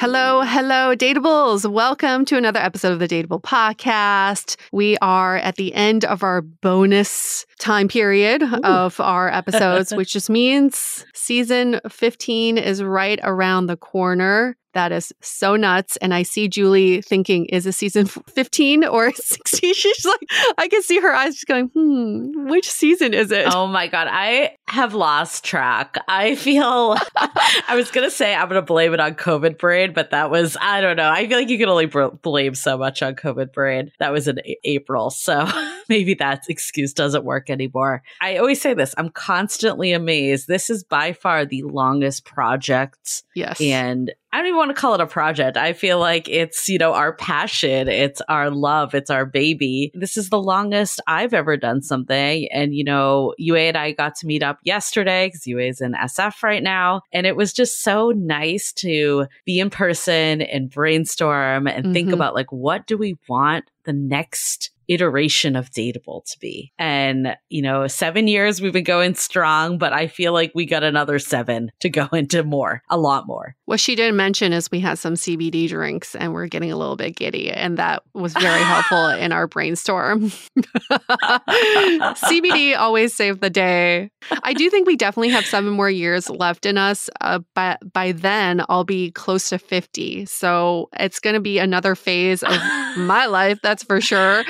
Hello, hello, Dateables. Welcome to another episode of the Dateable Podcast. We are at the end of our bonus time period Ooh. of our episodes, which just means season 15 is right around the corner. That is so nuts. And I see Julie thinking, is it season 15 or 16? She's like, I can see her eyes just going, hmm, which season is it? Oh my God. I have lost track. I feel, I was going to say I'm going to blame it on COVID brain, but that was, I don't know. I feel like you can only br- blame so much on COVID brain. That was in a- April. So maybe that excuse doesn't work anymore. I always say this I'm constantly amazed. This is by far the longest project. Yes. And I don't even want to call it a project. I feel like it's, you know, our passion, it's our love, it's our baby. This is the longest I've ever done something. And, you know, Yue and I got to meet up yesterday because Yue is in SF right now. And it was just so nice to be in person and brainstorm and mm-hmm. think about like, what do we want the next iteration of Dateable to be. And, you know, seven years we've been going strong, but I feel like we got another seven to go into more, a lot more. What she didn't mention is we had some CBD drinks and we're getting a little bit giddy. And that was very helpful in our brainstorm. CBD always saved the day. I do think we definitely have seven more years left in us. Uh, but by then, I'll be close to 50. So it's going to be another phase of my life, that's for sure.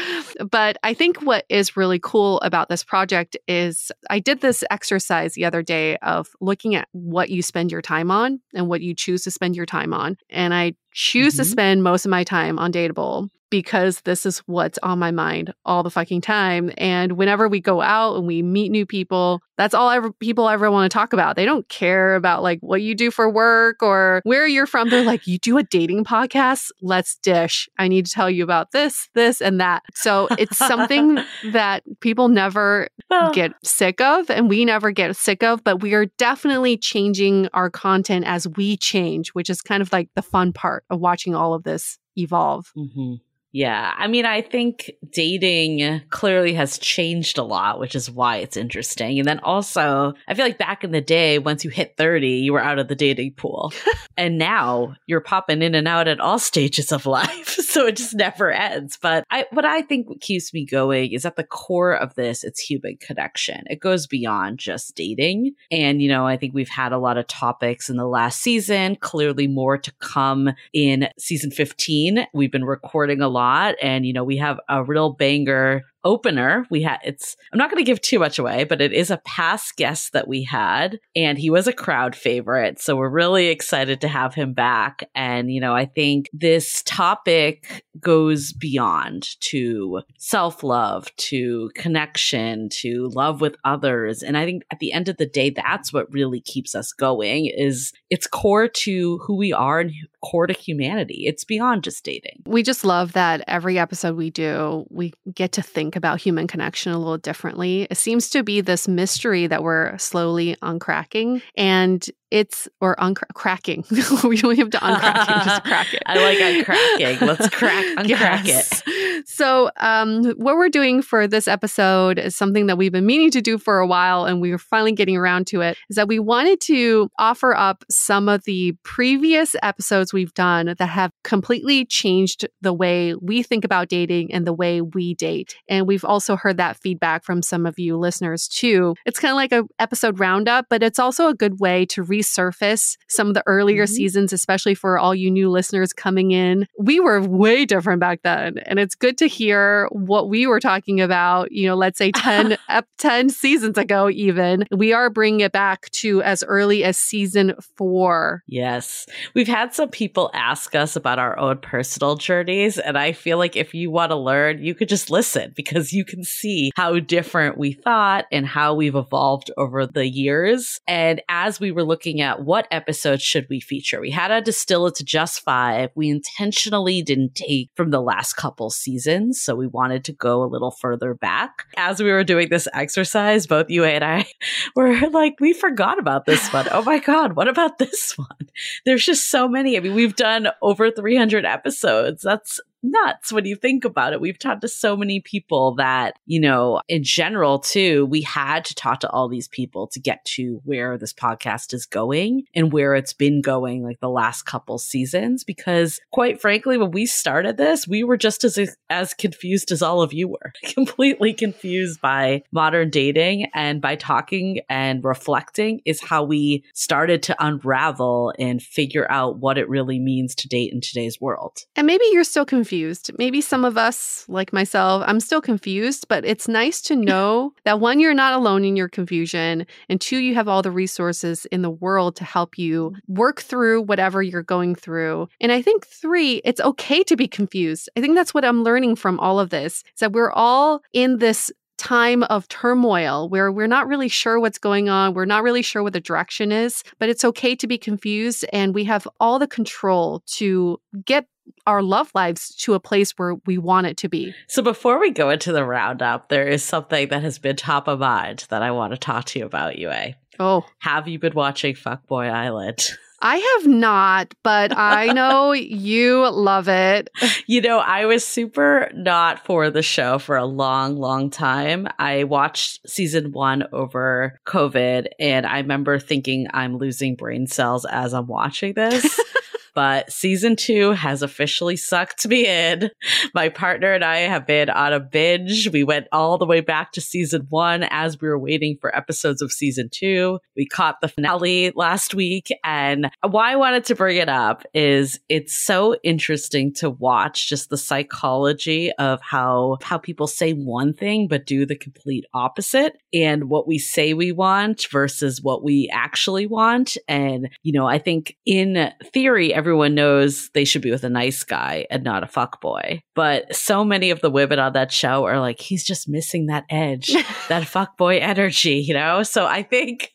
But I think what is really cool about this project is I did this exercise the other day of looking at what you spend your time on and what you choose to spend your time on. And I choose mm-hmm. to spend most of my time on Dateable because this is what's on my mind all the fucking time. And whenever we go out and we meet new people, that's all ever people ever want to talk about. They don't care about like what you do for work or where you're from. They're like, you do a dating podcast? Let's dish. I need to tell you about this, this, and that. So it's something that people never get sick of and we never get sick of, but we are definitely changing our content as we change, which is kind of like the fun part of watching all of this evolve. Mm-hmm. Yeah. I mean, I think dating clearly has changed a lot, which is why it's interesting. And then also, I feel like back in the day, once you hit 30, you were out of the dating pool. and now you're popping in and out at all stages of life. so it just never ends. But I, what I think keeps me going is at the core of this, it's human connection. It goes beyond just dating. And, you know, I think we've had a lot of topics in the last season, clearly more to come in season 15. We've been recording a lot lot. And, you know, we have a real banger opener, we had it's I'm not going to give too much away, but it is a past guest that we had and he was a crowd favorite. So we're really excited to have him back and you know, I think this topic goes beyond to self-love, to connection, to love with others. And I think at the end of the day that's what really keeps us going is it's core to who we are and core to humanity. It's beyond just dating. We just love that every episode we do, we get to think about human connection a little differently. It seems to be this mystery that we're slowly uncracking. And it's or uncracking. we don't have to uncrack it, just crack it. I like uncracking. Let's crack uncrack yes. it. So, um, what we're doing for this episode is something that we've been meaning to do for a while, and we are finally getting around to it. Is that we wanted to offer up some of the previous episodes we've done that have completely changed the way we think about dating and the way we date. And we've also heard that feedback from some of you listeners too. It's kind of like a episode roundup, but it's also a good way to read resurface some of the earlier mm-hmm. seasons, especially for all you new listeners coming in. We were way different back then. And it's good to hear what we were talking about, you know, let's say 10, up 10 seasons ago, even. We are bringing it back to as early as season four. Yes. We've had some people ask us about our own personal journeys. And I feel like if you want to learn, you could just listen because you can see how different we thought and how we've evolved over the years. And as we were looking looking at what episodes should we feature. We had to distill it to just five. We intentionally didn't take from the last couple seasons, so we wanted to go a little further back. As we were doing this exercise, both you and I were like, we forgot about this one. Oh my God, what about this one? There's just so many. I mean, we've done over 300 episodes. That's nuts when you think about it. We've talked to so many people that, you know, in general, too, we had to talk to all these people to get to where this podcast is going and where it's been going like the last couple seasons. Because quite frankly, when we started this, we were just as, as confused as all of you were, completely confused by modern dating and by talking and reflecting is how we started to unravel and figure out what it really means to date in today's world. And maybe you're still confused confused. Maybe some of us, like myself, I'm still confused, but it's nice to know that one, you're not alone in your confusion, and two, you have all the resources in the world to help you work through whatever you're going through. And I think three, it's okay to be confused. I think that's what I'm learning from all of this is that we're all in this time of turmoil where we're not really sure what's going on. We're not really sure what the direction is, but it's okay to be confused. And we have all the control to get our love lives to a place where we want it to be. So before we go into the roundup, there is something that has been top of mind that I want to talk to you about, Yue. Oh. Have you been watching Fuckboy Island? I have not, but I know you love it. You know, I was super not for the show for a long, long time. I watched season one over COVID, and I remember thinking I'm losing brain cells as I'm watching this. but season two has officially sucked me in. My partner and I have been on a binge. We went all the way back to season one as we were waiting for episodes of season two. We caught the finale last week. And why I wanted to bring it up is it's so interesting to watch just the psychology of how, how people say one thing, but do the complete opposite and what we say we want versus what we actually want. And, you know, I think in theory, every everyone knows they should be with a nice guy and not a fuck boy. But so many of the women on that show are like, he's just missing that edge, that fuck boy energy, you know? So I think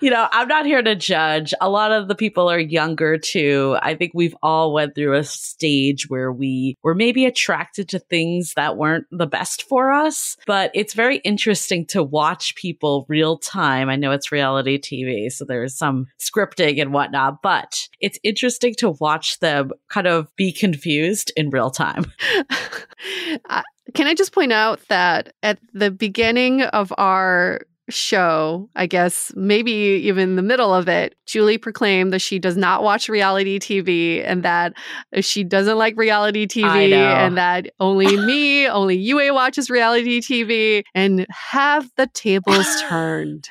you know, I'm not here to judge. A lot of the people are younger too. I think we've all went through a stage where we were maybe attracted to things that weren't the best for us, but it's very interesting to watch people real time. I know it's reality TV, so there's some scripting and whatnot, but it's interesting to watch them kind of be confused in real time. Uh, can I just point out that at the beginning of our show, I guess maybe even the middle of it, Julie proclaimed that she does not watch reality TV and that she doesn't like reality TV and that only me, only Yue watches reality TV and have the tables turned.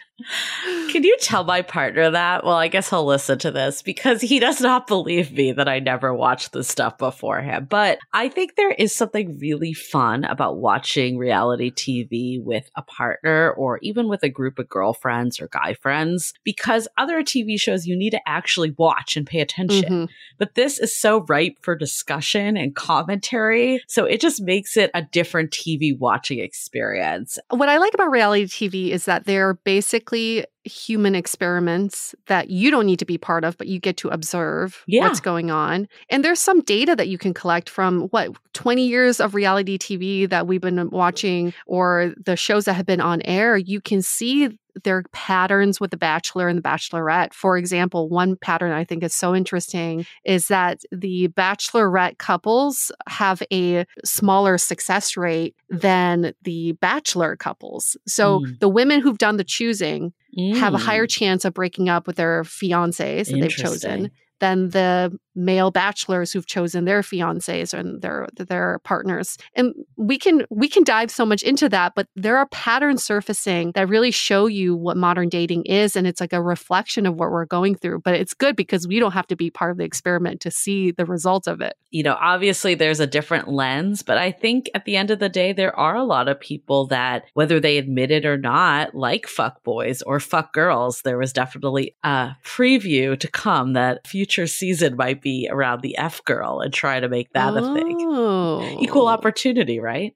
Can you tell my partner that? Well, I guess he'll listen to this because he does not believe me that I never watched this stuff before him. But I think there is something really fun about watching reality TV with a partner or even with a group of girlfriends or guy friends because other TV shows you need to actually watch and pay attention. Mm-hmm. But this is so ripe for discussion and commentary. So it just makes it a different TV watching experience. What I like about reality TV is that they're basically basically human experiments that you don't need to be part of, but you get to observe yeah. what's going on. And there's some data that you can collect from what 20 years of reality TV that we've been watching or the shows that have been on air. You can see their patterns with the bachelor and the bachelorette. For example, one pattern I think is so interesting is that the bachelorette couples have a smaller success rate than the bachelor couples. So mm. the women who've done the choosing mm. have a higher mm. chance of breaking up with their fiancés that they've chosen than the male bachelors who've chosen their fiancés and their their partners. And we can we can dive so much into that, but there are patterns surfacing that really show you what modern dating is and it's like a reflection of what we're going through. But it's good because we don't have to be part of the experiment to see the results of it. You know, obviously there's a different lens, but I think at the end of the day there are a lot of people that whether they admit it or not like fuck boys or fuck girls. There was definitely a preview to come that future season might be around the F girl and try to make that oh. a thing. Oh. Equal opportunity, right?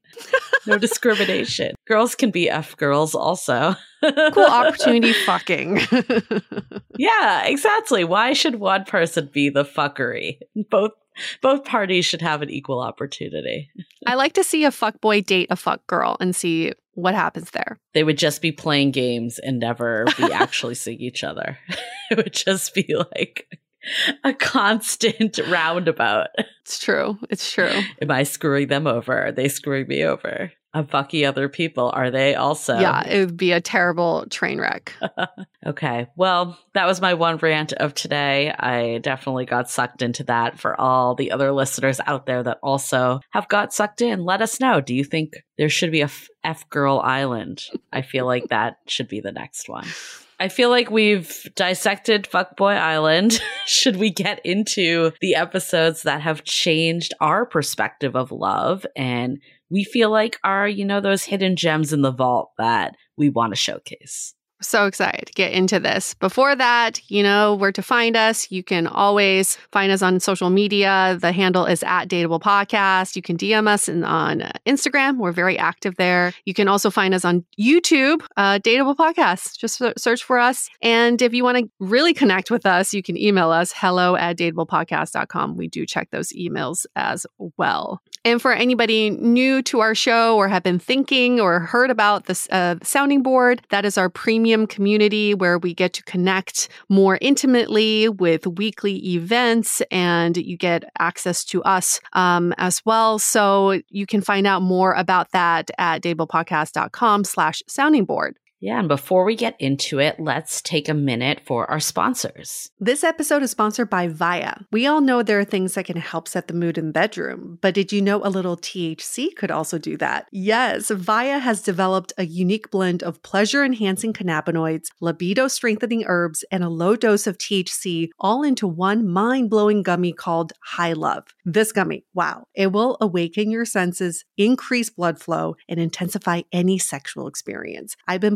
no discrimination. Girls can be F girls also. Equal opportunity fucking. yeah, exactly. Why should one person be the fuckery? Both both parties should have an equal opportunity. I like to see a fuck boy date a fuck girl and see what happens there. They would just be playing games and never be actually seeing each other. it would just be like a constant roundabout. It's true. It's true. Am I screwing them over? Are they screwing me over? I'm fucking other people. Are they also? Yeah, it would be a terrible train wreck. okay. Well, that was my one rant of today. I definitely got sucked into that for all the other listeners out there that also have got sucked in. Let us know. Do you think there should be a F Girl Island? I feel like that should be the next one. I feel like we've dissected Fuckboy Island. Should we get into the episodes that have changed our perspective of love and we feel like are, you know, those hidden gems in the vault that we want to showcase? So excited to get into this. Before that, you know where to find us. You can always find us on social media. The handle is at Dateable Podcast. You can DM us in, on Instagram. We're very active there. You can also find us on YouTube, uh, Dateable Podcast. Just search for us. And if you want to really connect with us, you can email us hello at dateablepodcast.com. We do check those emails as well. And for anybody new to our show or have been thinking or heard about the uh, sounding board, that is our premium community where we get to connect more intimately with weekly events and you get access to us um, as well. So you can find out more about that at dateablepodcast.com slash sounding board. Yeah, and before we get into it, let's take a minute for our sponsors. This episode is sponsored by Viia. We all know there are things that can help set the mood in the bedroom, but did you know a little THC could also do that? Yes, Viia has developed a unique blend of pleasure enhancing cannabinoids, libido strengthening herbs, and a low dose of THC all into one mind blowing gummy called High Love. This gummy, wow, it will awaken your senses, increase blood flow, and intensify any sexual experience. I've been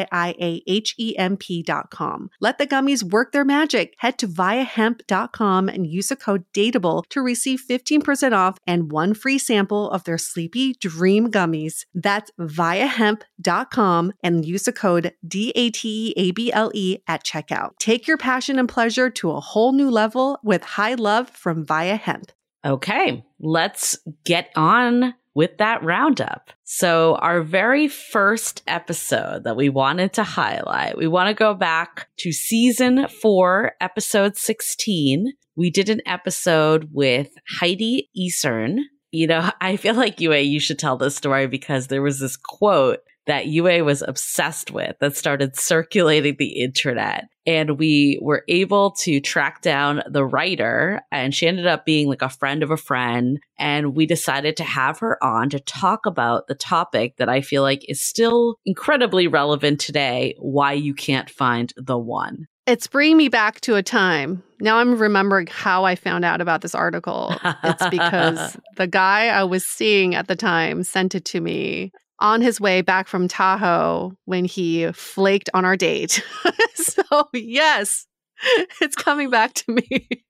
I A H E M P.com. Let the gummies work their magic. Head to viiahemp.com and use the code DATEABLE to receive 15% off and one free sample of their Sleepy Dream gummies. That's viiahemp.com and use the code D A T E A B L E at checkout. Take your passion and pleasure to a whole new level with high love from Viia Hemp. Okay, let's get on with that roundup. So, our very first episode that we wanted to highlight, we want to go back to season four, episode 16. We did an episode with Heidi Easern. You know, I feel like Yue, you should tell this story because there was this quote that Yue was obsessed with that started circulating the internet. And we were able to track down the writer, and she ended up being like a friend of a friend. And we decided to have her on to talk about the topic that I feel like is still incredibly relevant today why you can't find the one. It's bringing me back to a time. Now I'm remembering how I found out about this article. It's because the guy I was seeing at the time sent it to me on his way back from Tahoe when he flaked on our date. so, yes, it's coming back to me.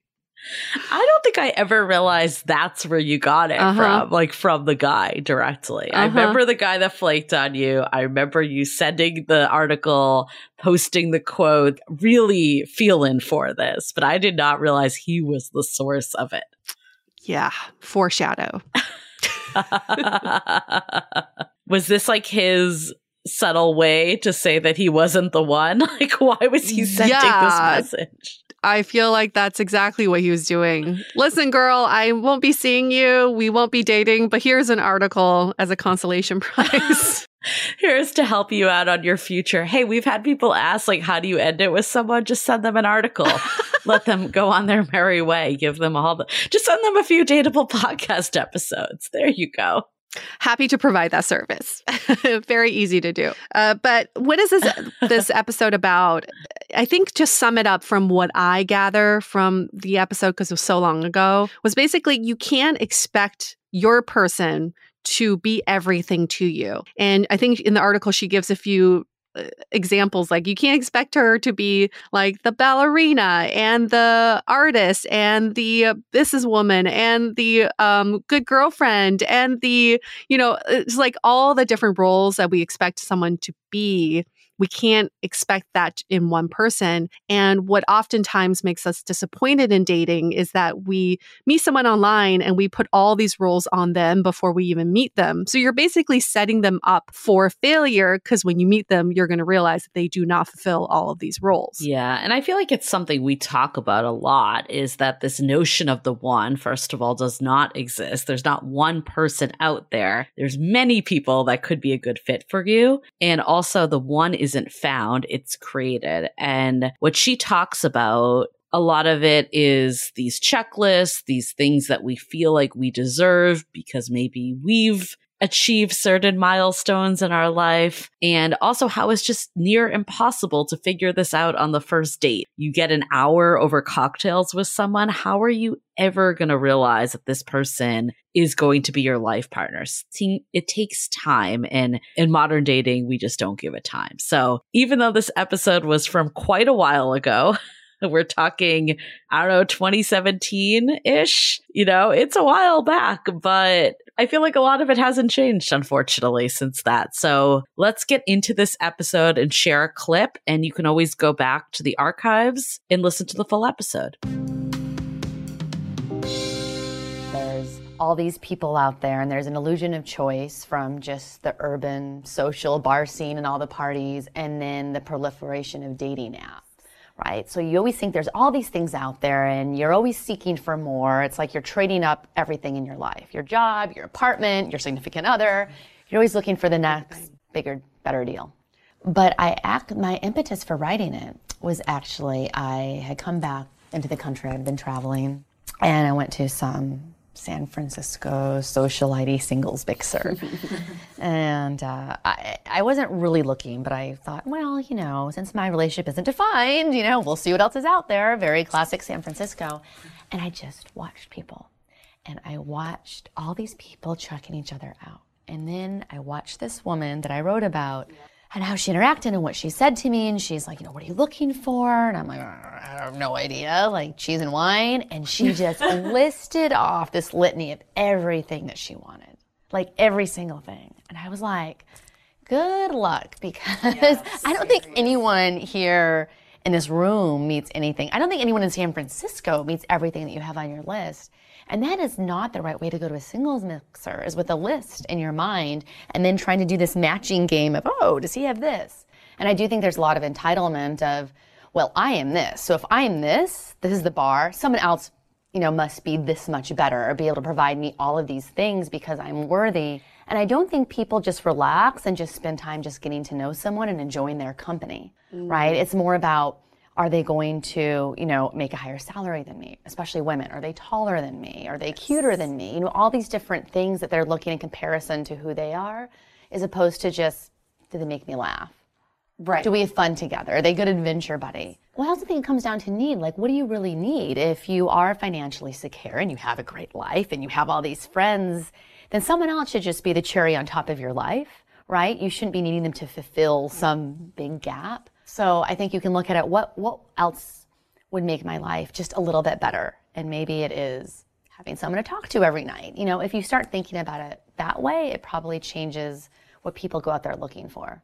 I don't think I ever realized that's where you got it uh-huh. from, like from the guy directly. Uh-huh. I remember the guy that flaked on you. I remember you sending the article, posting the quote, really feeling for this, but I did not realize he was the source of it. Yeah, foreshadow. was this like his subtle way to say that he wasn't the one? Like, why was he sending yeah, this message? I feel like that's exactly what he was doing. Listen, girl, I won't be seeing you. We won't be dating, but here's an article as a consolation prize. Here's to help you out on your future. Hey, we've had people ask, like, how do you end it with someone? Just send them an article. Let them go on their merry way. Give them all the, just send them a few dateable podcast episodes. There you go. Happy to provide that service. Very easy to do. Uh, but what is this this episode about? I think just sum it up from what I gather from the episode because it was so long ago was basically you can't expect your person to be everything to you. And I think in the article she gives a few examples like you can't expect her to be like the ballerina and the artist and the uh, businesswoman and the um, good girlfriend and the you know it's like all the different roles that we expect someone to be we can't expect that in one person. And what oftentimes makes us disappointed in dating is that we meet someone online and we put all these roles on them before we even meet them. So you're basically setting them up for failure because when you meet them, you're going to realize that they do not fulfill all of these roles. Yeah. And I feel like it's something we talk about a lot is that this notion of the one, first of all, does not exist. There's not one person out there. There's many people that could be a good fit for you. And also the one is isn't found, it's created. And what she talks about a lot of it is these checklists, these things that we feel like we deserve because maybe we've achieved certain milestones in our life, and also how it's just near impossible to figure this out on the first date. You get an hour over cocktails with someone. How are you ever going to realize that this person is going to be your life partner? It takes time, and in modern dating, we just don't give it time. So even though this episode was from quite a while ago, We're talking, I don't know, 2017 ish. You know, it's a while back, but I feel like a lot of it hasn't changed, unfortunately, since that. So let's get into this episode and share a clip. And you can always go back to the archives and listen to the full episode. There's all these people out there, and there's an illusion of choice from just the urban social bar scene and all the parties, and then the proliferation of dating apps right? So you always think there's all these things out there and you're always seeking for more. It's like you're trading up everything in your life your job, your apartment, your significant other. You're always looking for the next bigger, better deal. But I act, my impetus for writing it was actually I had come back into the country. I'd been traveling and I went to some San Francisco socialite singles mixer. and uh, I, I wasn't really looking, but I thought, well, you know, since my relationship isn't defined, you know, we'll see what else is out there. Very classic San Francisco. And I just watched people. And I watched all these people checking each other out. And then I watched this woman that I wrote about. Yeah and how she interacted and what she said to me. And she's like, you know, what are you looking for? And I'm like, I have no idea, like cheese and wine. And she just listed off this litany of everything that she wanted, like every single thing. And I was like, good luck because I don't think anyone here in this room meets anything. I don't think anyone in San Francisco meets everything that you have on your list. And that is not the right way to go to a singles mixer, is with a list in your mind and then trying to do this matching game of, oh, does he have this? And I do think there's a lot of entitlement of, well, I am this. So if I am this, this is the bar, someone else, you know, must be this much better or be able to provide me all of these things because I'm worthy. And I don't think people just relax and just spend time just getting to know someone and enjoying their company, mm. right? It's more about, are they going to, you know, make a higher salary than me, especially women? Are they taller than me? Are they cuter than me? You know, all these different things that they're looking in comparison to who they are, as opposed to just, do they make me laugh? Right. Do we have fun together? Are they a good adventure buddy? Well, I also think it comes down to need. Like, what do you really need? If you are financially secure and you have a great life and you have all these friends, then someone else should just be the cherry on top of your life, right? You shouldn't be needing them to fulfill some big gap. So I think you can look at it. What what else would make my life just a little bit better? And maybe it is having someone to talk to every night. You know, if you start thinking about it that way, it probably changes what people go out there looking for.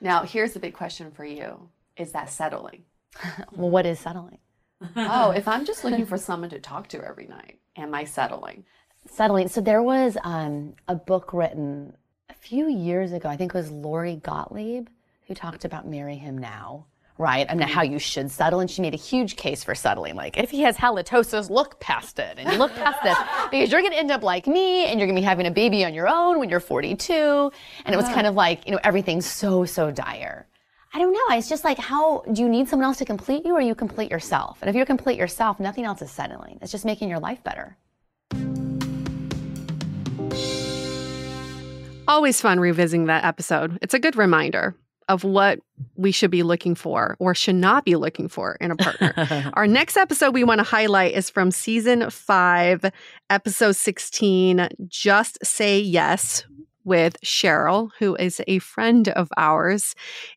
Now, here's the big question for you is that settling? well, what is settling? oh, if I'm just looking for someone to talk to every night, am I settling? Settling. So there was um, a book written a few years ago. I think it was Lori Gottlieb who talked about Marry Him Now right? Mean, how you should settle. And she made a huge case for settling. Like, if he has halitosis, look past it and you look past this because you're going to end up like me and you're going to be having a baby on your own when you're 42. And it was kind of like, you know, everything's so, so dire. I don't know. It's just like, how do you need someone else to complete you or you complete yourself? And if you complete yourself, nothing else is settling. It's just making your life better. Always fun revisiting that episode. It's a good reminder of what we should be looking for or should not be looking for in a partner. Our next episode we want to highlight is from season five, episode 16 Just Say Yes with Cheryl, who is a friend of ours.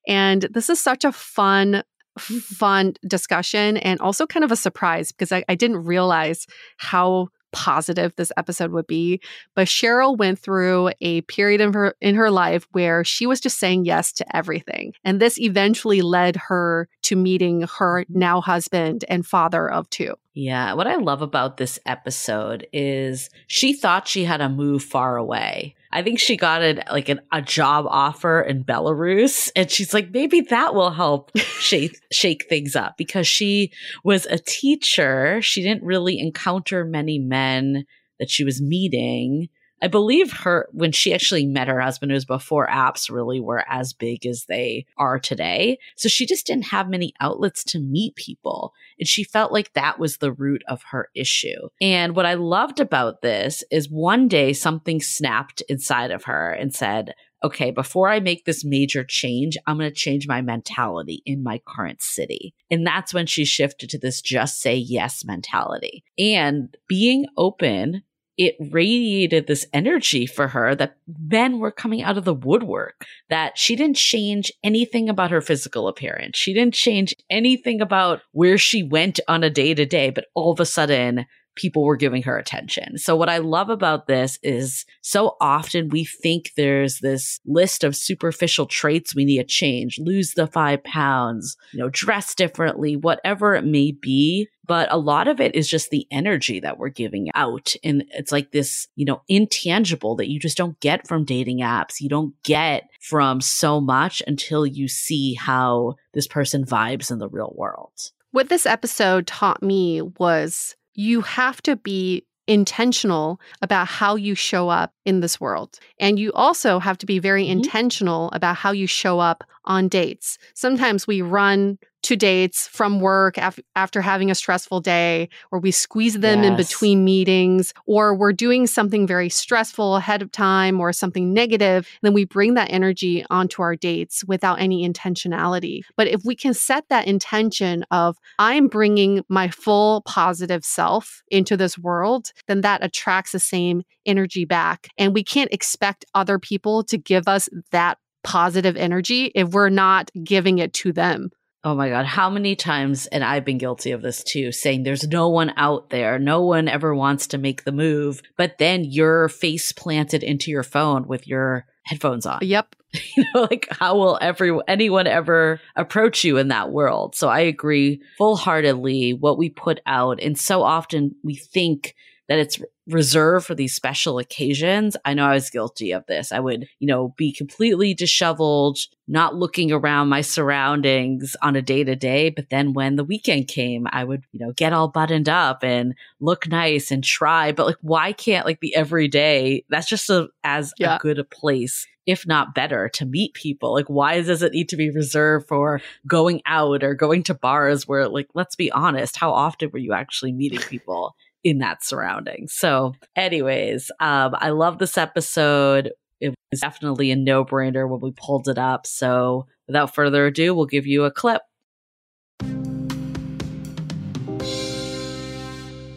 And this is such a fun, fun discussion and also kind of a surprise because I, I didn't realize how positive this episode would be, but Cheryl went through a period in her in her life where she was just saying yes to everything. And this eventually led her to meeting her now husband and father of two. Yeah, what I love about this episode is she thought she had to move far away. I think she got it like an, a job offer in Belarus, and she's like, maybe that will help shake shake things up because she was a teacher. She didn't really encounter many men that she was meeting. I believe her when she actually met her husband, it was before apps really were as big as they are today. So she just didn't have many outlets to meet people. And she felt like that was the root of her issue. And what I loved about this is one day something snapped inside of her and said, okay, before I make this major change, I'm going to change my mentality in my current city. And that's when she shifted to this just say yes mentality and being open it radiated this energy for her that men were coming out of the woodwork, that she didn't change anything about her physical appearance. She didn't change anything about where she went on a day to day, but all of a sudden people were giving her attention. So what I love about this is so often we think there's this list of superficial traits we need to change, lose the five pounds, you know, dress differently, whatever it may be. But a lot of it is just the energy that we're giving out. And it's like this, you know, intangible that you just don't get from dating apps. You don't get from so much until you see how this person vibes in the real world. What this episode taught me was you have to be intentional about how you show up in this world. And you also have to be very mm-hmm. intentional about how you show up on dates. Sometimes we run to dates from work af- after having a stressful day, or we squeeze them yes. in between meetings, or we're doing something very stressful ahead of time or something negative, then we bring that energy onto our dates without any intentionality. But if we can set that intention of, I'm bringing my full positive self into this world, then that attracts the same energy back. And we can't expect other people to give us that positive energy if we're not giving it to them. Oh my God. How many times, and I've been guilty of this too, saying there's no one out there. No one ever wants to make the move. But then you're face planted into your phone with your headphones on. Yep. you know, like how will every anyone ever approach you in that world? So I agree full heartedly what we put out. And so often we think that it's reserved for these special occasions. I know I was guilty of this. I would, you know, be completely disheveled, not looking around my surroundings on a day to day. But then when the weekend came, I would, you know, get all buttoned up and look nice and try. But like, why can't like the everyday? That's just a, as Yeah. a good a place. If not better to meet people, like why does it need to be reserved for going out or going to bars where, like, let's be honest, how often were you actually meeting people in that surrounding? So, anyways, um, I love this episode. It was definitely a no brainer when we pulled it up. So, without further ado, we'll give you a clip.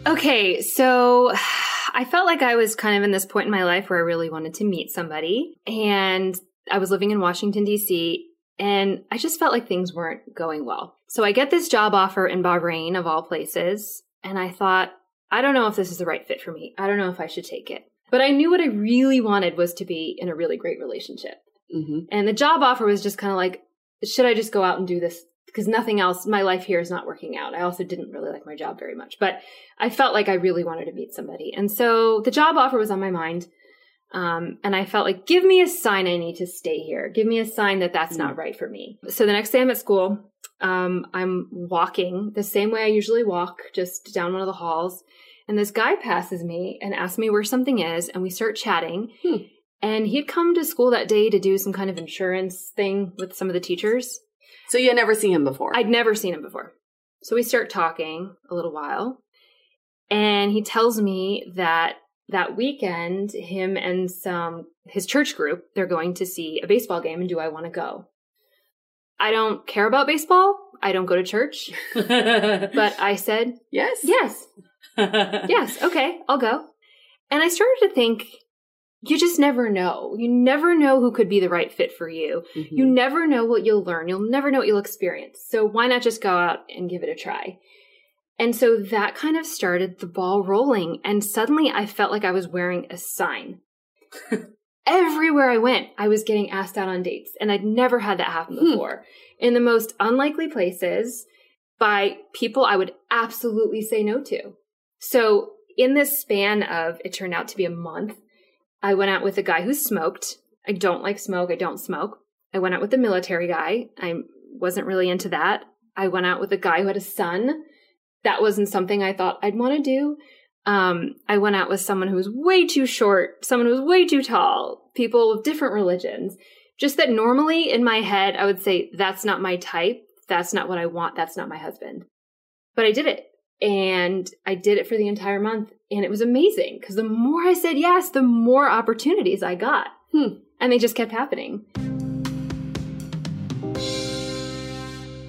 Okay, so I felt like I was kind of in this point in my life where I really wanted to meet somebody. And I was living in Washington, D.C., and I just felt like things weren't going well. So I get this job offer in Bahrain, of all places. And I thought, I don't know if this is the right fit for me. I don't know if I should take it. But I knew what I really wanted was to be in a really great relationship. Mm-hmm. And the job offer was just kind of like, should I just go out and do this? Because nothing else, my life here is not working out. I also didn't really like my job very much, but I felt like I really wanted to meet somebody. And so the job offer was on my mind. Um, and I felt like, give me a sign I need to stay here. Give me a sign that that's not right for me. So the next day I'm at school. Um, I'm walking the same way I usually walk, just down one of the halls. And this guy passes me and asks me where something is. And we start chatting. Hmm. And he'd come to school that day to do some kind of insurance thing with some of the teachers. So you had never seen him before. I'd never seen him before. So we start talking a little while. And he tells me that that weekend, him and some his church group, they're going to see a baseball game and do I want to go? I don't care about baseball. I don't go to church. But I said, yes. yes, yes, okay, I'll go. And I started to think, you just never know. You never know who could be the right fit for you. Mhm. You never know what you'll learn. You'll never know what you'll experience. So why not just go out and give it a try? And so that kind of started the ball rolling. And suddenly I felt like I was wearing a sign. Everywhere I went, I was getting asked out on dates. And I'd never had that happen Hmm. before. In the most unlikely places by people I would absolutely say no to. So in this span of, it turned out to be a month, I went out with a guy who smoked. I don't like smoke. I don't smoke. I went out with a military guy. I wasn't really into that. I went out with a guy who had a son. That wasn't something I thought I'd want to do. Um, I went out with someone who was way too short, someone who was way too tall, people of different religions. Just that normally in my head, I would say, that's not my type. That's not what I want. That's not my husband. But I did it. And I did it for the entire month. And it was amazing because the more I said yes, the more opportunities I got. Hmm. And they just kept happening.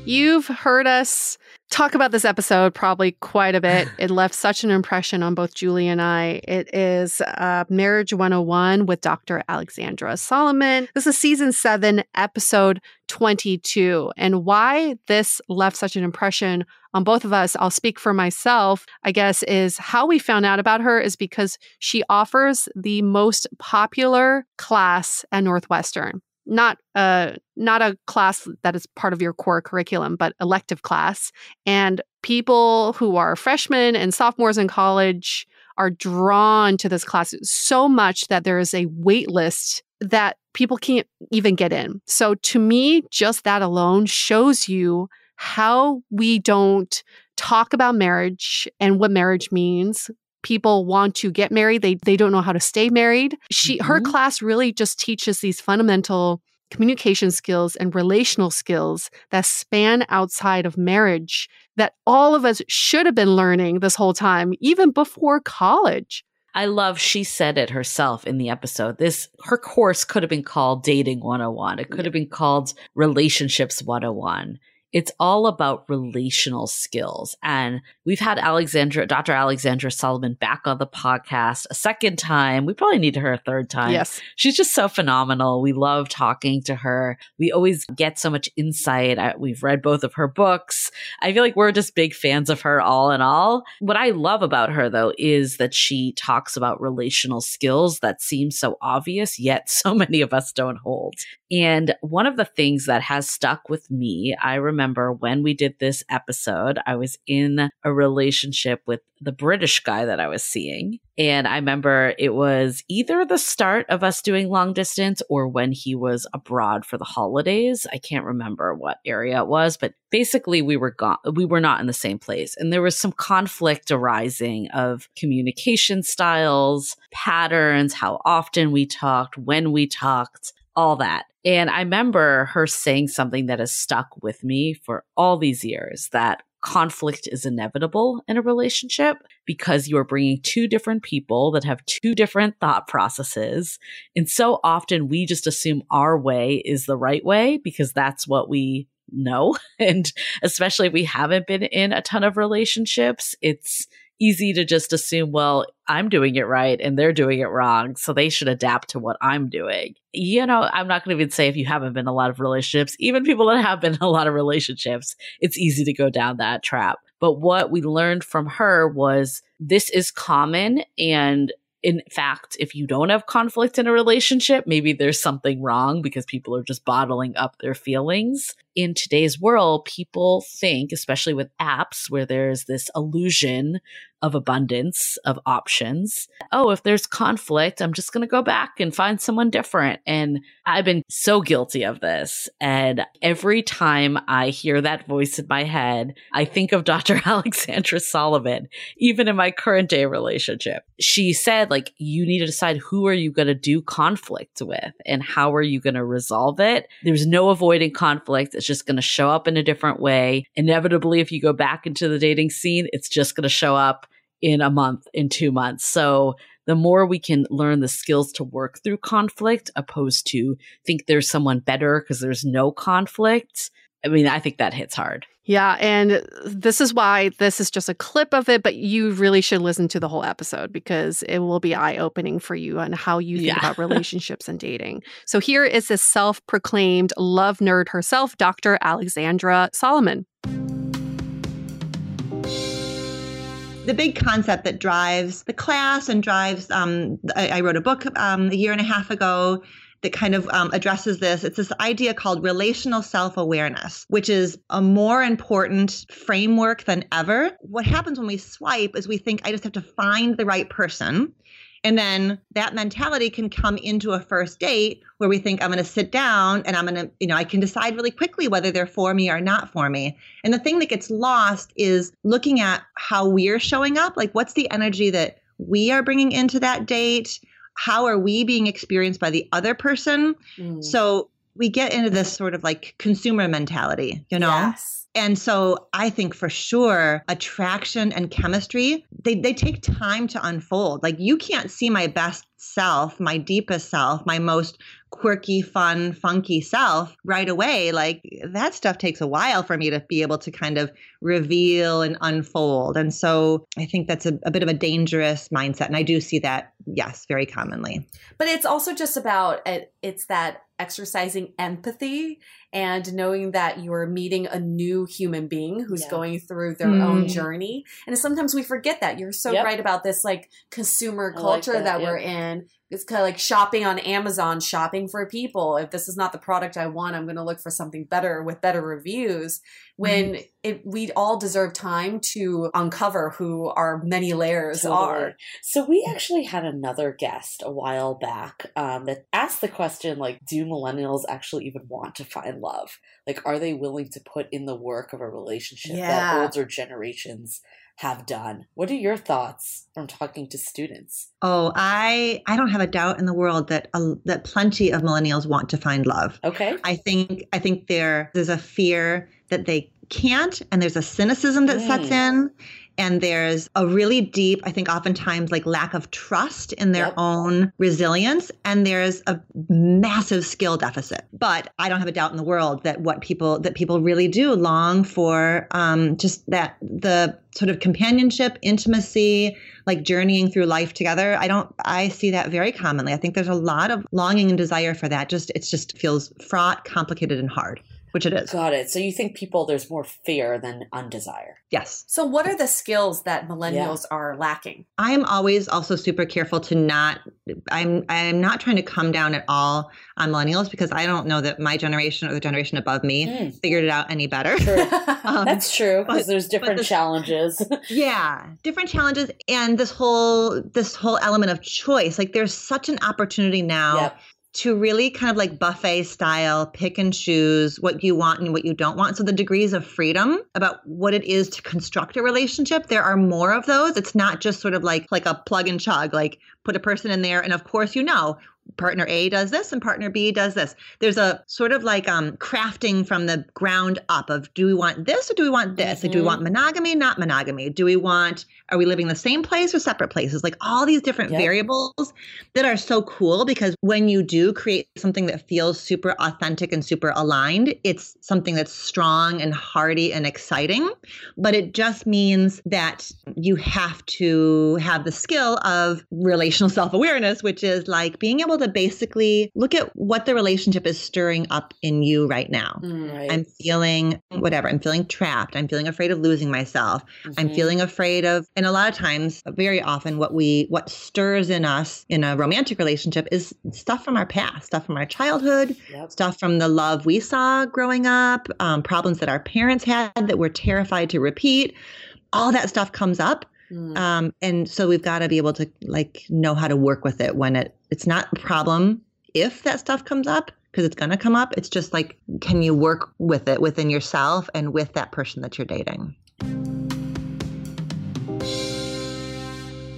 You've heard us talk about this episode probably quite a bit. It left such an impression on both Julie and I. It is uh, Marriage 101 with Dr. Alexandra Solomon. This is season seven, episode 22. And why this left such an impression on both of us, I'll speak for myself, I guess, is how we found out about her is because she offers the most popular class at Northwestern not a not a class that is part of your core curriculum but elective class. And people who are freshmen and sophomores in college are drawn to this class so much that there is a wait list that people can't even get in. So to me just that alone shows you how we don't talk about marriage and what marriage means people want to get married they they don't know how to stay married she her Mhm. class really just teaches these fundamental communication skills and relational skills that span outside of marriage that all of us should have been learning this whole time even before college I love she said it herself in the episode. This her course could have been called Dating 101. It could have been called Relationships 101. It's all about relational skills. And we've had Alexandra, Dr. Alexandra Solomon back on the podcast a second time. We probably need her a third time. Yes. She's just so phenomenal. We love talking to her. We always get so much insight. I, we've read both of her books. I feel like we're just big fans of her all in all. What I love about her though is that she talks about relational skills that seem so obvious, yet so many of us don't hold. And one of the things that has stuck with me, I remember when we did this episode, I was in a relationship with the British guy that I was seeing. And I remember it was either the start of us doing long distance or when he was abroad for the holidays. I can't remember what area it was, but basically we were gone. We were not in the same place. And there was some conflict arising of communication styles, patterns, how often we talked, when we talked, all that. And I remember her saying something that has stuck with me for all these years that conflict is inevitable in a relationship because you are bringing two different people that have two different thought processes. And so often we just assume our way is the right way because that's what we know. And especially if we haven't been in a ton of relationships, it's easy to just assume, well, I'm doing it right and they're doing it wrong. So they should adapt to what I'm doing. You know, I'm not going to even say if you haven't been in a lot of relationships, even people that have been in a lot of relationships, it's easy to go down that trap. But what we learned from her was this is common and in fact, if you don't have conflict in a relationship, maybe there's something wrong because people are just bottling up their feelings. In today's world, people think, especially with apps where there's this illusion of abundance of options. Oh, if there's conflict, I'm just going to go back and find someone different. And I've been so guilty of this. And every time I hear that voice in my head, I think of Dr. Alexandra Solomon, even in my current day relationship. She said, like, you need to decide who are you going to do conflict with and how are you going to resolve it? There's no avoiding conflict. It's just going to show up in a different way. Inevitably, if you go back into the dating scene, it's just going to show up in a month, in two months. So the more we can learn the skills to work through conflict opposed to think there's someone better because there's no conflict. I mean, I think that hits hard. Yeah. And this is why this is just a clip of it, but you really should listen to the whole episode because it will be eye opening for you on how you think Yeah. about relationships and dating. So here is this self proclaimed love nerd herself, Dr. Alexandra Solomon. the big concept that drives the class and drives um, I, I wrote a book um, a year and a half ago that kind of um, addresses this it's this idea called relational self-awareness which is a more important framework than ever what happens when we swipe is we think i just have to find the right person and then that mentality can come into a first date where we think I'm going to sit down and I'm going to, you know, I can decide really quickly whether they're for me or not for me. And the thing that gets lost is looking at how we're showing up. Like, what's the energy that we are bringing into that date? How are we being experienced by the other person? Mm. So we get into this sort of like consumer mentality, you know? Yes. And so I think for sure attraction and chemistry, they, they take time to unfold. Like you can't see my best self, my deepest self, my most quirky, fun, funky self right away. Like that stuff takes a while for me to be able to kind of reveal and unfold. And so I think that's a, a bit of a dangerous mindset. And I do see that, yes, very commonly. But it's also just about it's that exercising empathy and knowing that you're meeting a new human being who's Yeah. going through their own Mm. journey. And sometimes we forget that. You're so Yep. right about this like consumer I like culture that, that, yep. we're in. It's kind of like shopping on Amazon, shopping for people. If this is not the product I want, I'm going to look for something better with better reviews. When it, we all deserve time to uncover who our many layers Totally. are. So we actually had another guest a while back um, that asked the question like, do millennials actually even want to find love? Like, are they willing to put in the work of a relationship that Yeah. older generations have done? What are your thoughts from talking to students? Oh, I I don't have a doubt in the world that uh, that plenty of millennials want to find love. Okay. I think I think there there's a fear that they can't, and there's a cynicism that sets in, and there's a really deep, I think oftentimes like lack of trust in their Yep. own resilience, and there's a massive skill deficit. But I don't have a doubt in the world that what people that people really do long for um, just that the sort of companionship, intimacy, like journeying through life together. I don't I see that very commonly. I think there's a lot of longing and desire for that. Just it just feels fraught, complicated, and hard, which it is. Got it. So you think people there's more fear than undesire. Yes. So, what are the skills that millennials are lacking? I am always also super careful to not I'm I'm not trying to come down at all on millennials because I don't know that my generation or the generation above me Mm. figured it out any better. True. Um, That's true because there's different the- challenges. yeah different challenges and this whole this whole element of choice like there's such an opportunity now Yep. To really kind of like buffet style pick and choose what you want and what you don't want. So the degrees of freedom about what it is to construct a relationship there are more of those. It's not just sort of like like a plug and chug like put a person in there and of course you know partner A does this and partner B does this. There's a sort of like um crafting from the ground up of do we want this or do we want this? Like do we Mhm. want monogamy, not monogamy? Do we want are we living in the same place or separate places? Like all these different Yep. variables that are so cool because when you do create something that feels super authentic and super aligned, it's something that's strong and hearty and exciting. But it just means that you have to have the skill of relational self awareness, which is like being able to basically look at what the relationship is stirring up in you right now. Right. I'm feeling whatever. I'm feeling trapped. I'm feeling afraid of losing myself. I'm Mhm. feeling afraid of, and a lot of times, very often, what we, what stirs in us in a romantic relationship is stuff from our past, stuff from our childhood, Yep. stuff from the love we saw growing up, um, problems that our parents had that we're terrified to repeat. All that stuff comes up. Mm. Um, and so we've got to be able to like know how to work with it when it it's not a problem if that stuff comes up because it's going to come up. It's just like can you work with it within yourself and with that person that you're dating.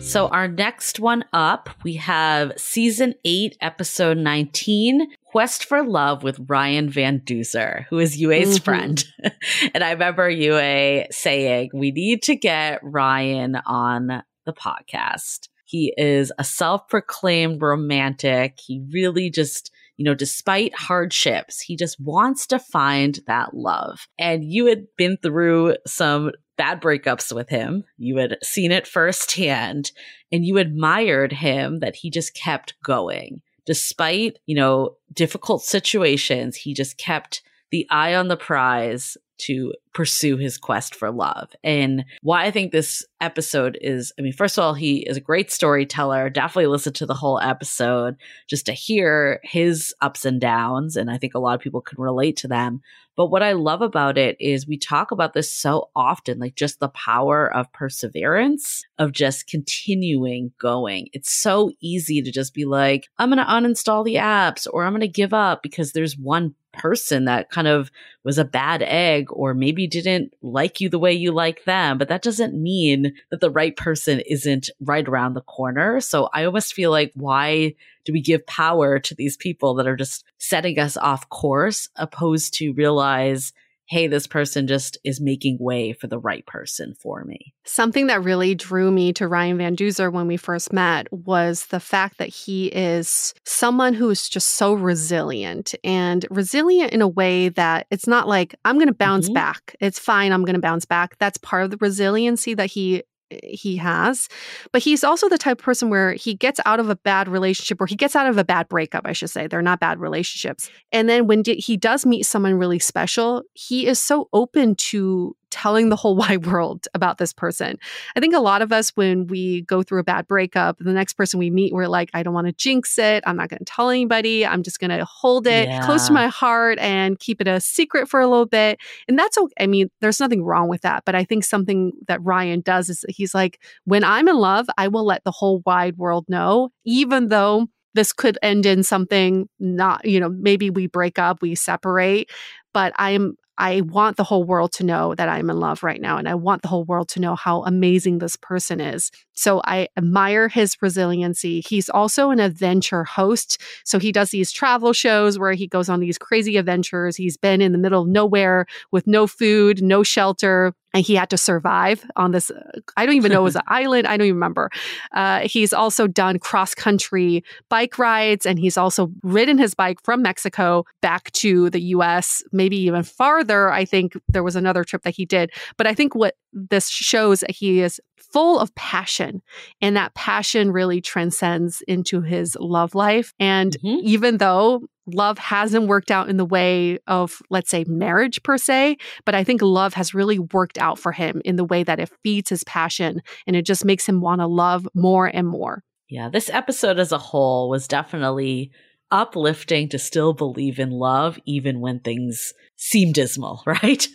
So, our next one up, we have season eight, episode 19, Quest for Love with Ryan Van Duzer, who is UA's Mhm. friend. and I remember UA saying, we need to get Ryan on the podcast. He is a self proclaimed romantic. He really just, you know, despite hardships, he just wants to find that love. And you had been through some bad breakups with him. You had seen it firsthand and you admired him that he just kept going. Despite, you know, difficult situations, he just kept the eye on the prize to pursue his quest for love. And why I think this episode is, I mean, first of all, he is a great storyteller. Definitely listen to the whole episode just to hear his ups and downs. And I think a lot of people can relate to them. But what I love about it is we talk about this so often, like just the power of perseverance, of just continuing going. It's so easy to just be like, I'm going to uninstall the apps or I'm going to give up because there's one person that kind of was a bad egg or maybe didn't like you the way you like them. But that doesn't mean that the right person isn't right around the corner. So I almost feel like, why do we give power to these people that are just setting us off course opposed to realize, hey, this person just is making way for the right person for me? Something that really drew me to Ryan Van Duzer when we first met was the fact that he is someone who is just so resilient and resilient in a way that it's not like I'm going to bounce Mhm. back. It's fine, I'm going to bounce back. That's part of the resiliency that he he has. But he's also the type of person where he gets out of a bad relationship or he gets out of a bad breakup, I should say. They're not bad relationships. And then when d- he does meet someone really special, he is so open to telling the whole wide world about this person. I think a lot of us, when we go through a bad breakup, the next person we meet, we're like, I don't want to jinx it. I'm not going to tell anybody. I'm just going to hold it close to my heart and keep it a secret for a little bit. And that's okay. I mean, there's nothing wrong with that. But I think something that Ryan does is he's like, when I'm in love, I will let the whole wide world know, even though this could end in something not, you know, maybe we break up, we separate, but I'm I want the whole world to know that I'm in love right now and I want the whole world to know how amazing this person is. So I admire his resiliency. He's also an adventure host. So he does these travel shows where he goes on these crazy adventures. He's been in the middle of nowhere with no food, no shelter, and he had to survive on this. Uh, I don't even know it was an island. I don't even remember. Uh, he's also done cross country bike rides, and he's also ridden his bike from Mexico back to the U.S. Maybe even farther. I think there was another trip that he did. But I think what this shows that he is full of passion, and that passion really transcends into his love life. And mm-hmm. even though love hasn't worked out in the way of, let's say, marriage per se, but I think love has really worked out for him in the way that it feeds his passion and it just makes him want to love more and more. Yeah, this episode as a whole was definitely uplifting to still believe in love, even when things seem dismal, right?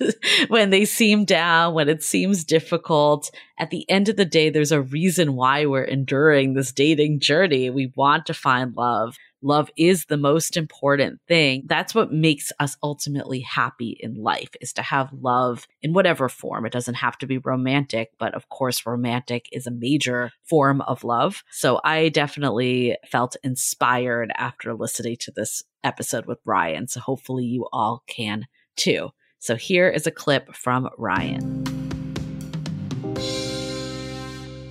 when they seem down, when it seems difficult. At the end of the day, there's a reason why we're enduring this dating journey. We want to find love love is the most important thing. That's what makes us ultimately happy in life is to have love in whatever form. It doesn't have to be romantic, but of course, romantic is a major form of love. So I definitely felt inspired after listening to this episode with Ryan. So hopefully you all can too. So here is a clip from Ryan.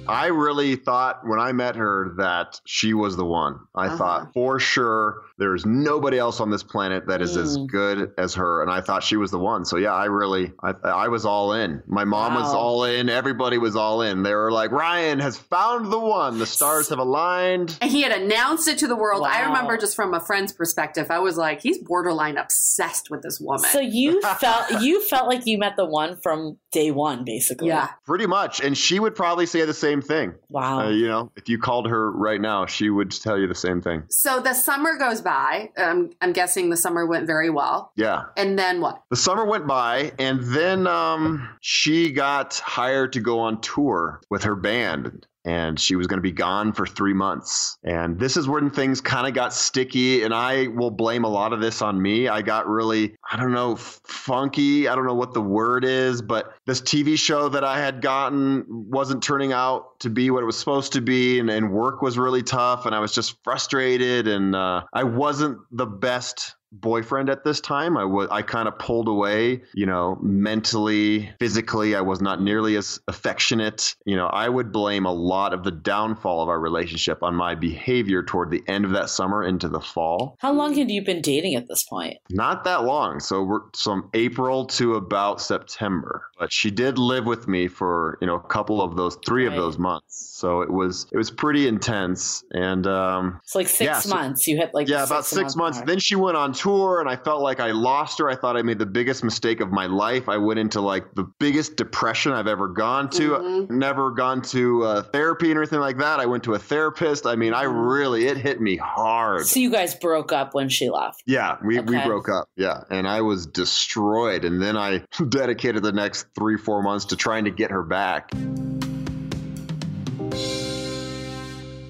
I really thought when I met her that she was the one. I uh-huh. thought for sure there's nobody else on this planet that is mm. as good as her, and I thought she was the one. So yeah, I really, I, I was all in. My mom wow. was all in. Everybody was all in. They were like, Ryan has found the one. The stars have aligned. And he had announced it to the world. Wow. I remember just from a friend's perspective, I was like, he's borderline obsessed with this woman. So you felt you felt like you met the one from day one, basically. Yeah, pretty much. And she would probably say the same thing. Wow. Uh, you know, if you called her right now, she would tell you the same thing. So the summer goes by. I'm, I'm guessing the summer went very well. Yeah. And then what? The summer went by, and then um, she got hired to go on tour with her band and she was going to be gone for three months. And this is when things kind of got sticky. And I will blame a lot of this on me. I got really, I don't know, funky. I don't know what the word is, but this TV show that I had gotten wasn't turning out to be what it was supposed to be. And, and work was really tough. And I was just frustrated. And uh, I wasn't the best boyfriend at this time. I was I kind of pulled away, you know, mentally, physically. I was not nearly as affectionate. You know, I would blame a lot of the downfall of our relationship on my behavior toward the end of that summer into the fall. How long had you been dating at this point? Not that long. So we're from April to about September. But she did live with me for, you know, a couple of those three right. of those months. So it was it was pretty intense and um It's like 6 yeah, months. So, you hit like Yeah, about 6 months. Then she went on tour and I felt like I lost her. I thought I made the biggest mistake of my life. I went into like the biggest depression I've ever gone to. Mm-hmm. Never gone to uh, therapy or anything like that. I went to a therapist. I mean, I mm-hmm. really, it hit me hard. So you guys broke up when she left? Yeah, we, okay. we broke up. Yeah. And I was destroyed. And then I dedicated the next three, four months to trying to get her back.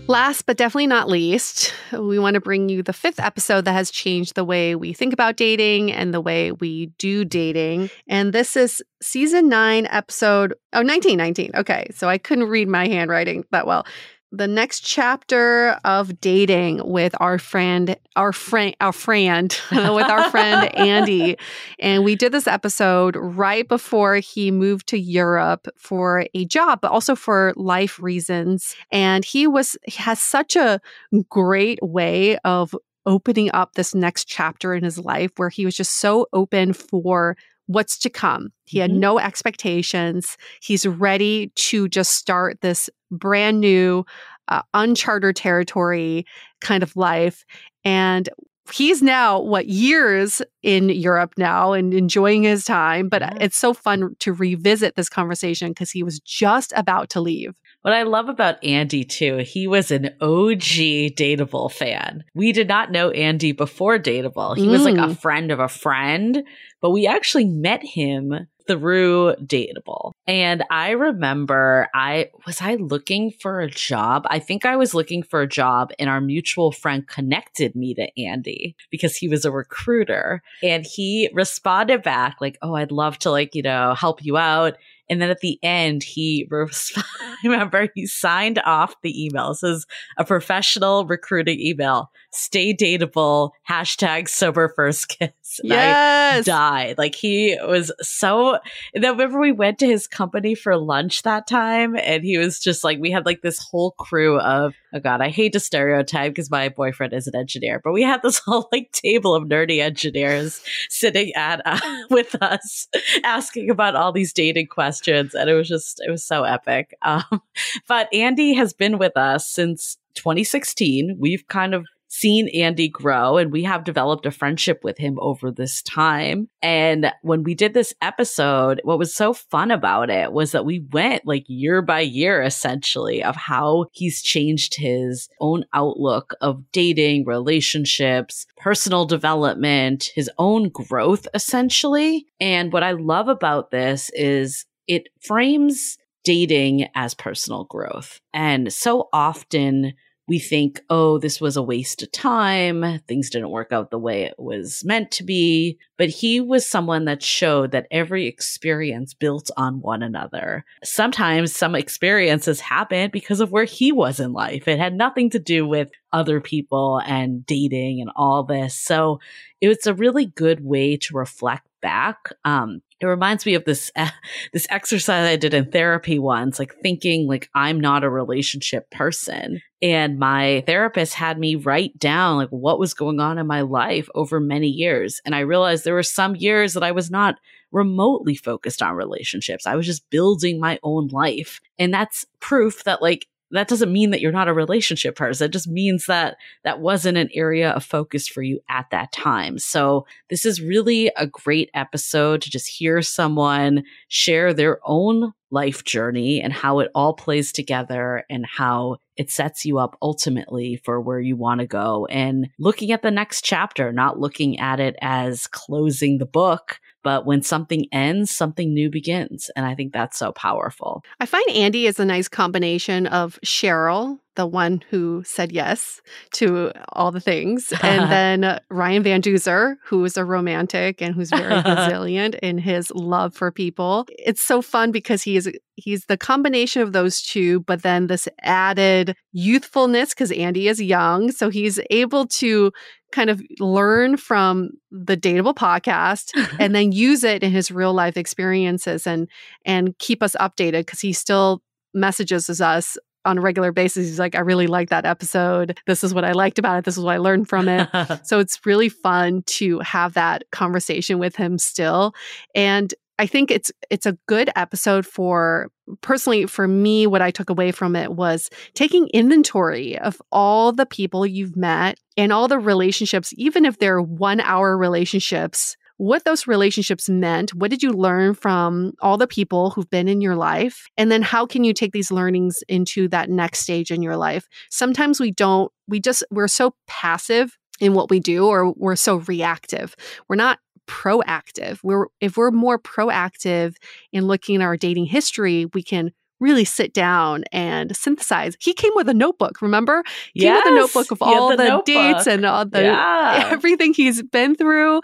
Last but definitely not least, we want to bring you the fifth episode that has changed the way we think about dating and the way we do dating. And this is season nine, episode oh, 1919. Okay, so I couldn't read my handwriting that well the next chapter of dating with our friend, our friend, our friend, with our friend Andy. And we did this episode right before he moved to Europe for a job, but also for life reasons. And he was, he has such a great way of opening up this next chapter in his life where he was just so open for what's to come. He had mm-hmm. no expectations. He's ready to just start this brand new, uh, uncharted territory kind of life. And he's now what years in Europe now and enjoying his time. But it's so fun to revisit this conversation because he was just about to leave. What I love about Andy too, he was an OG Dateable fan. We did not know Andy before Dateable. He mm. was like a mm. friend of a friend, but we actually met him through Dateable. And I remember I was I looking for a job. I think I was looking for a job and our mutual friend connected me to Andy because he was a recruiter and he responded back like, "Oh, I'd love to like, you know, help you out." And then at the end, he, remember, he signed off the email. It says a professional recruiting email, stay dateable, hashtag sober first kiss. And Yes. I died. Like he was so, and then remember we went to his company for lunch that time and he was just like, we had like this whole crew of, oh God, I hate to stereotype because my boyfriend is an engineer, but we had this whole like table of nerdy engineers sitting at, uh, with us asking about all these dating questions. And it was just, it was so epic. Um, but Andy has been with us since 2016. We've kind of seen Andy grow and we have developed a friendship with him over this time. And when we did this episode, what was so fun about it was that we went like year by year essentially of how he's changed his own outlook of dating, relationships, personal development, his own growth essentially. And what I love about this is it frames dating as personal growth. And so often we think, oh, this was a waste of time. Things didn't work out the way it was meant to be. But he was someone that showed that every experience built on one another. Sometimes some experiences happened because of where he was in life. It had nothing to do with other people and dating and all this. So it was a really good way to reflect back. Um, it reminds me of this this exercise I did in therapy once, like thinking like I'm not a relationship person. And my therapist had me write down like what was going on in my life over many years. And I realized there were some years that I was not remotely focused on relationships. I was just building my own life. And that's proof that like that doesn't mean that you're not a relationship person. It just means that that wasn't an area of focus for you at that time. So this is really a great episode to just hear someone share their own life journey and how it all plays together and how it sets you up ultimately for where you want to go and looking at the next chapter, not looking at it as closing the book, but when something ends, something new begins. And I think that's so powerful. I find Andy is a nice combination of Cheryl, the one who said yes to all the things, and then Ryan Van Duzer, who is a romantic and who's very resilient in his love for people. It's so fun because he is he's the combination of those two, but then this added youthfulness because Andy is young, so he's able to kind of learn from the dateable podcast and then use it in his real life experiences and and keep us updated because he still messages us on a regular basis. He's like, I really like that episode. This is what I liked about it. This is what I learned from it. so it's really fun to have that conversation with him still. And I think it's it's a good episode for personally for me what I took away from it was taking inventory of all the people you've met and all the relationships even if they're 1 hour relationships what those relationships meant what did you learn from all the people who've been in your life and then how can you take these learnings into that next stage in your life sometimes we don't we just we're so passive in what we do or we're so reactive we're not proactive. We're if we're more proactive in looking at our dating history, we can really sit down and synthesize. He came with a notebook, remember? He came with a notebook of all the the, dates and all the Yeah. everything he's been through.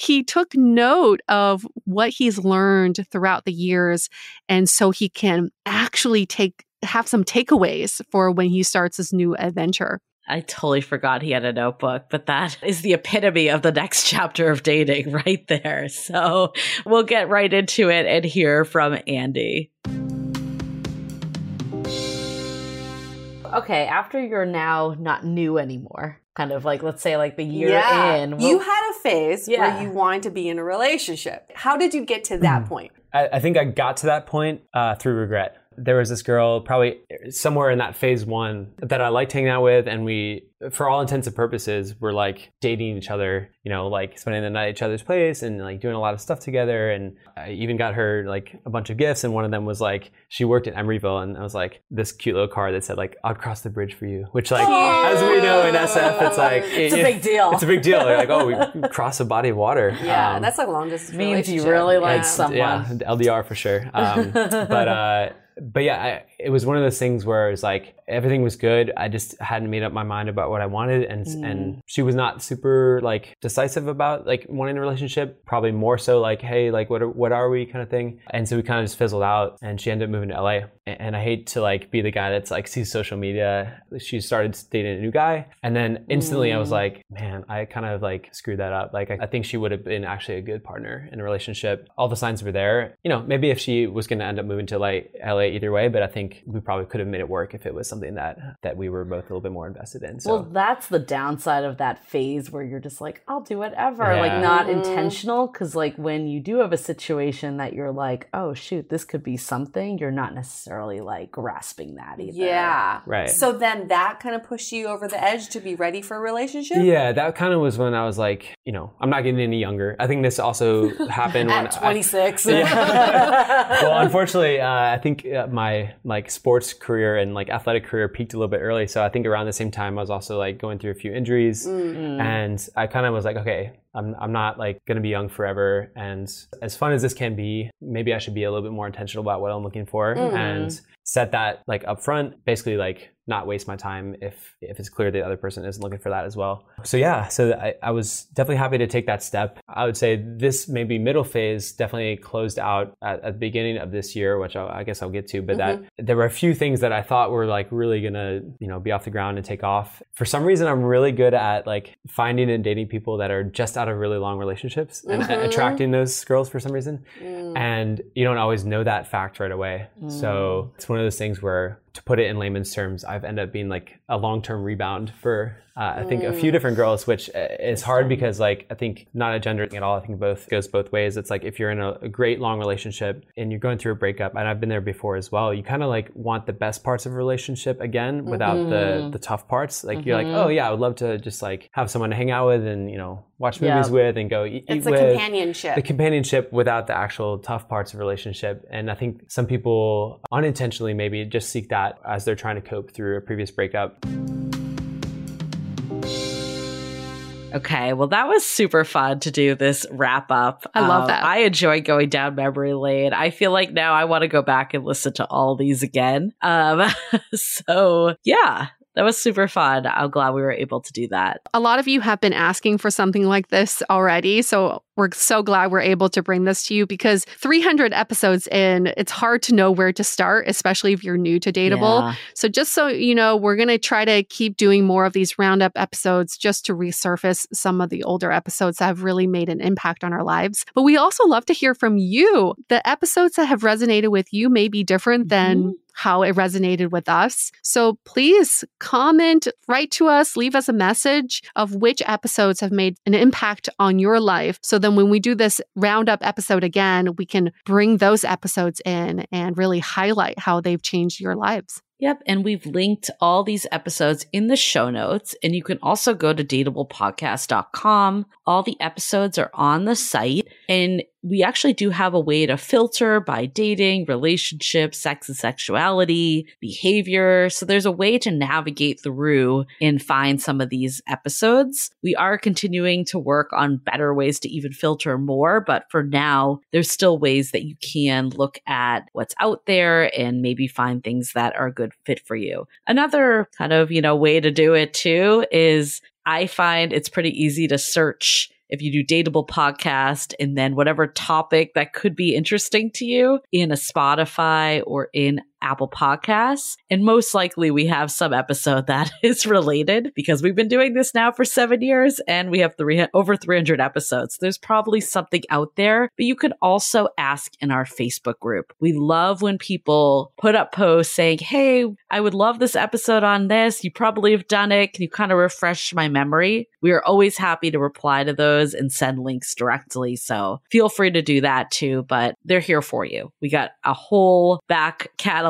He took note of what he's learned throughout the years and so he can actually take have some takeaways for when he starts his new adventure. I totally forgot he had a notebook, but that is the epitome of the next chapter of dating right there. So we'll get right into it and hear from Andy. Okay, after you're now not new anymore, kind of like let's say like the year in. you had a phase Yeah. where you wanted to be in a relationship. How did you get to that point? I, I think I got to that point uh, through regret. There was this girl, probably somewhere in that phase one, that I liked hanging out with, and we, for all intents and purposes, were like dating each other. You know, like spending the night at each other's place and like doing a lot of stuff together. And I even got her like a bunch of gifts, and one of them was like she worked at Emeryville, and I was like this cute little card that said like "I'd cross the bridge for you," which like as we know in SF, it's like It's a big deal. It's a big deal. They're like, oh, we cross a body of water. Yeah, Um, that's like long distance means you relationship. really like Yeah. someone. yeah, LDR for sure. Um, but uh, but yeah, I, it was one of those things where it was like everything was good. I just hadn't made up my mind about what I wanted, and Mm. and she was not super like decisive about like wanting a relationship. Probably more so like, hey, like what are, what are we kind of thing. And so we kind of just fizzled out, and she ended up moving to LA. And I hate to like be the guy that's like sees social media. She started dating a new guy, and then instantly I was Mm. like, man, I kind of like screwed that up. Like I, I think she would have been actually a good partner in a relationship. All the signs were there. You know, maybe if she was going to end up moving to like LA either way, but I think we probably could have made it work if it was something that that we were both a little bit more invested in. So Well, that's the downside of that phase where you're just like, I'll do whatever, like Yeah. not Mhm. intentional. Cause like when you do have a situation that you're like, oh shoot, this could be something, you're not necessarily like grasping that either. Yeah. Right. So then that kind of pushed you over the edge to be ready for a relationship? yeah, that kind of was when I was like, you know, I'm not getting any younger. I think this also happened when At I- 26. Yeah. well, unfortunately, uh, I think uh, my like sports career and like athletic career peaked a little bit early. So I think around the same time, I was also like going through a few injuries, Mm. and I kind of was like, okay, I'm I'm not like gonna be young forever. And as fun as this can be, maybe I should be a little bit more intentional about what I'm looking for Mhm. and set that like up front. Basically, like not waste my time if if it's clear the other person isn't looking for that as well. So yeah, so I, I was definitely happy to take that step. I would say this maybe middle phase definitely closed out at, at the beginning of this year, which I'll, I guess I'll get to. But that there were a few things that I thought were like really gonna you know be off the ground and take off. For some reason, I'm really good at like finding and dating people that are just out of really long relationships and Mhm. attracting those girls for some reason Mm. and you don't always know that fact right away. So it's one of those things where, to put it in layman's terms, I've ended up being like a long-term rebound for uh, I think a few different girls, which uh, is hard because like I think not a gender thing at all. I think both goes both ways. It's like if you're in a, a great long relationship and you're going through a breakup, and I've been there before as well. You kind of like want the best parts of a relationship again without the the tough parts. Like you're like, oh yeah, I would love to just like have someone to hang out with and you know watch movies Yeah. with and go eat, It's eat the with companionship. the companionship without the actual tough parts of relationship. And I think some people unintentionally maybe just seek that as they're trying to cope through a previous breakup. Okay, well, that was super fun to do this wrap up. I love Um, that. I enjoy going down memory lane. I feel like now I want to go back and listen to all these again. Um, so yeah, that was super fun. I'm glad we were able to do that. A lot of you have been asking for something like this already. So we're so glad we're able to bring this to you because 300 episodes in, it's hard to know where to start, especially if you're new to Dateable. Yeah. So just so you know, we're going to try to keep doing more of these roundup episodes just to resurface some of the older episodes that have really made an impact on our lives. But we also love to hear from you. The episodes that have resonated with you may be different than mm-hmm. How it resonated with us. So please comment, write to us, leave us a message of which episodes have made an impact on your life. So then when we do this roundup episode again, we can bring those episodes in and really highlight how they've changed your lives. Yep. And we've linked all these episodes in the show notes. And you can also go to dateablepodcast.com. All the episodes are on the site. And we actually do have a way to filter by dating, relationships, sex and sexuality, behavior. So there's a way to navigate through and find some of these episodes. We are continuing to work on better ways to even filter more. But for now, there's still ways that you can look at what's out there and maybe find things that are a good fit for you. Another kind of, you know, way to do it too is I find it's pretty easy to search if you do dateable podcast and then whatever topic that could be interesting to you in a Spotify or in Apple Podcasts. And most likely we have some episode that is related because we've been doing this now for seven years and we have three, over 300 episodes. There's probably something out there, but you could also ask in our Facebook group. We love when people put up posts saying, Hey, I would love this episode on this. You probably have done it. Can you kind of refresh my memory? We are always happy to reply to those and send links directly. So feel free to do that too, but they're here for you. We got a whole back catalog,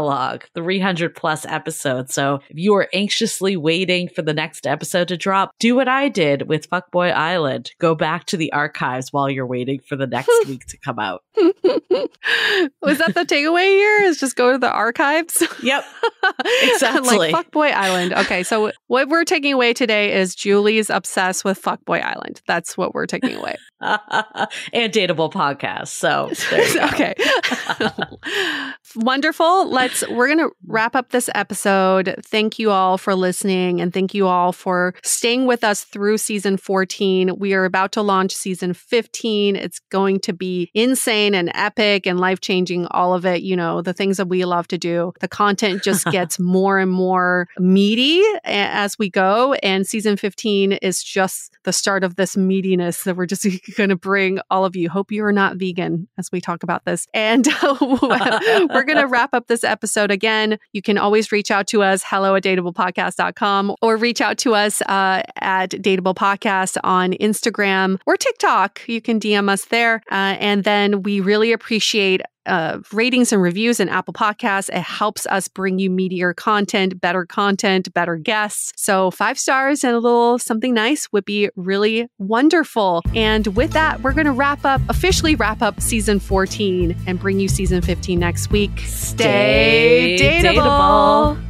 300 plus episodes. So if you are anxiously waiting for the next episode to drop, do what I did with Fuckboy Island. Go back to the archives while you're waiting for the next week to come out. Was that the takeaway here? Is just go to the archives? Yep. Exactly. like Fuckboy Island. Okay, so what we're taking away today is Julie's obsessed with Fuckboy Island. That's what we're taking away. and dateable podcast. So there you go. okay. Wonderful. Let's we're going to wrap up this episode. Thank you all for listening and thank you all for staying with us through season 14. We are about to launch season 15. It's going to be insane and epic and life-changing all of it, you know, the things that we love to do. The content just gets more and more meaty as we go and season 15 is just the start of this meatiness that we're just going to bring all of you. Hope you are not vegan as we talk about this. And we're going to wrap up this episode again. You can always reach out to us, hello at dateablepodcast.com, or reach out to us uh, at Dateable Podcast on Instagram or TikTok. You can DM us there. Uh, and then we really appreciate uh, ratings and reviews in Apple Podcasts. It helps us bring you meatier content, better content, better guests. So, five stars and a little something nice would be really wonderful. And with that, we're going to wrap up, officially wrap up season 14 and bring you season 15 next week. Stay, Stay dateable. dateable.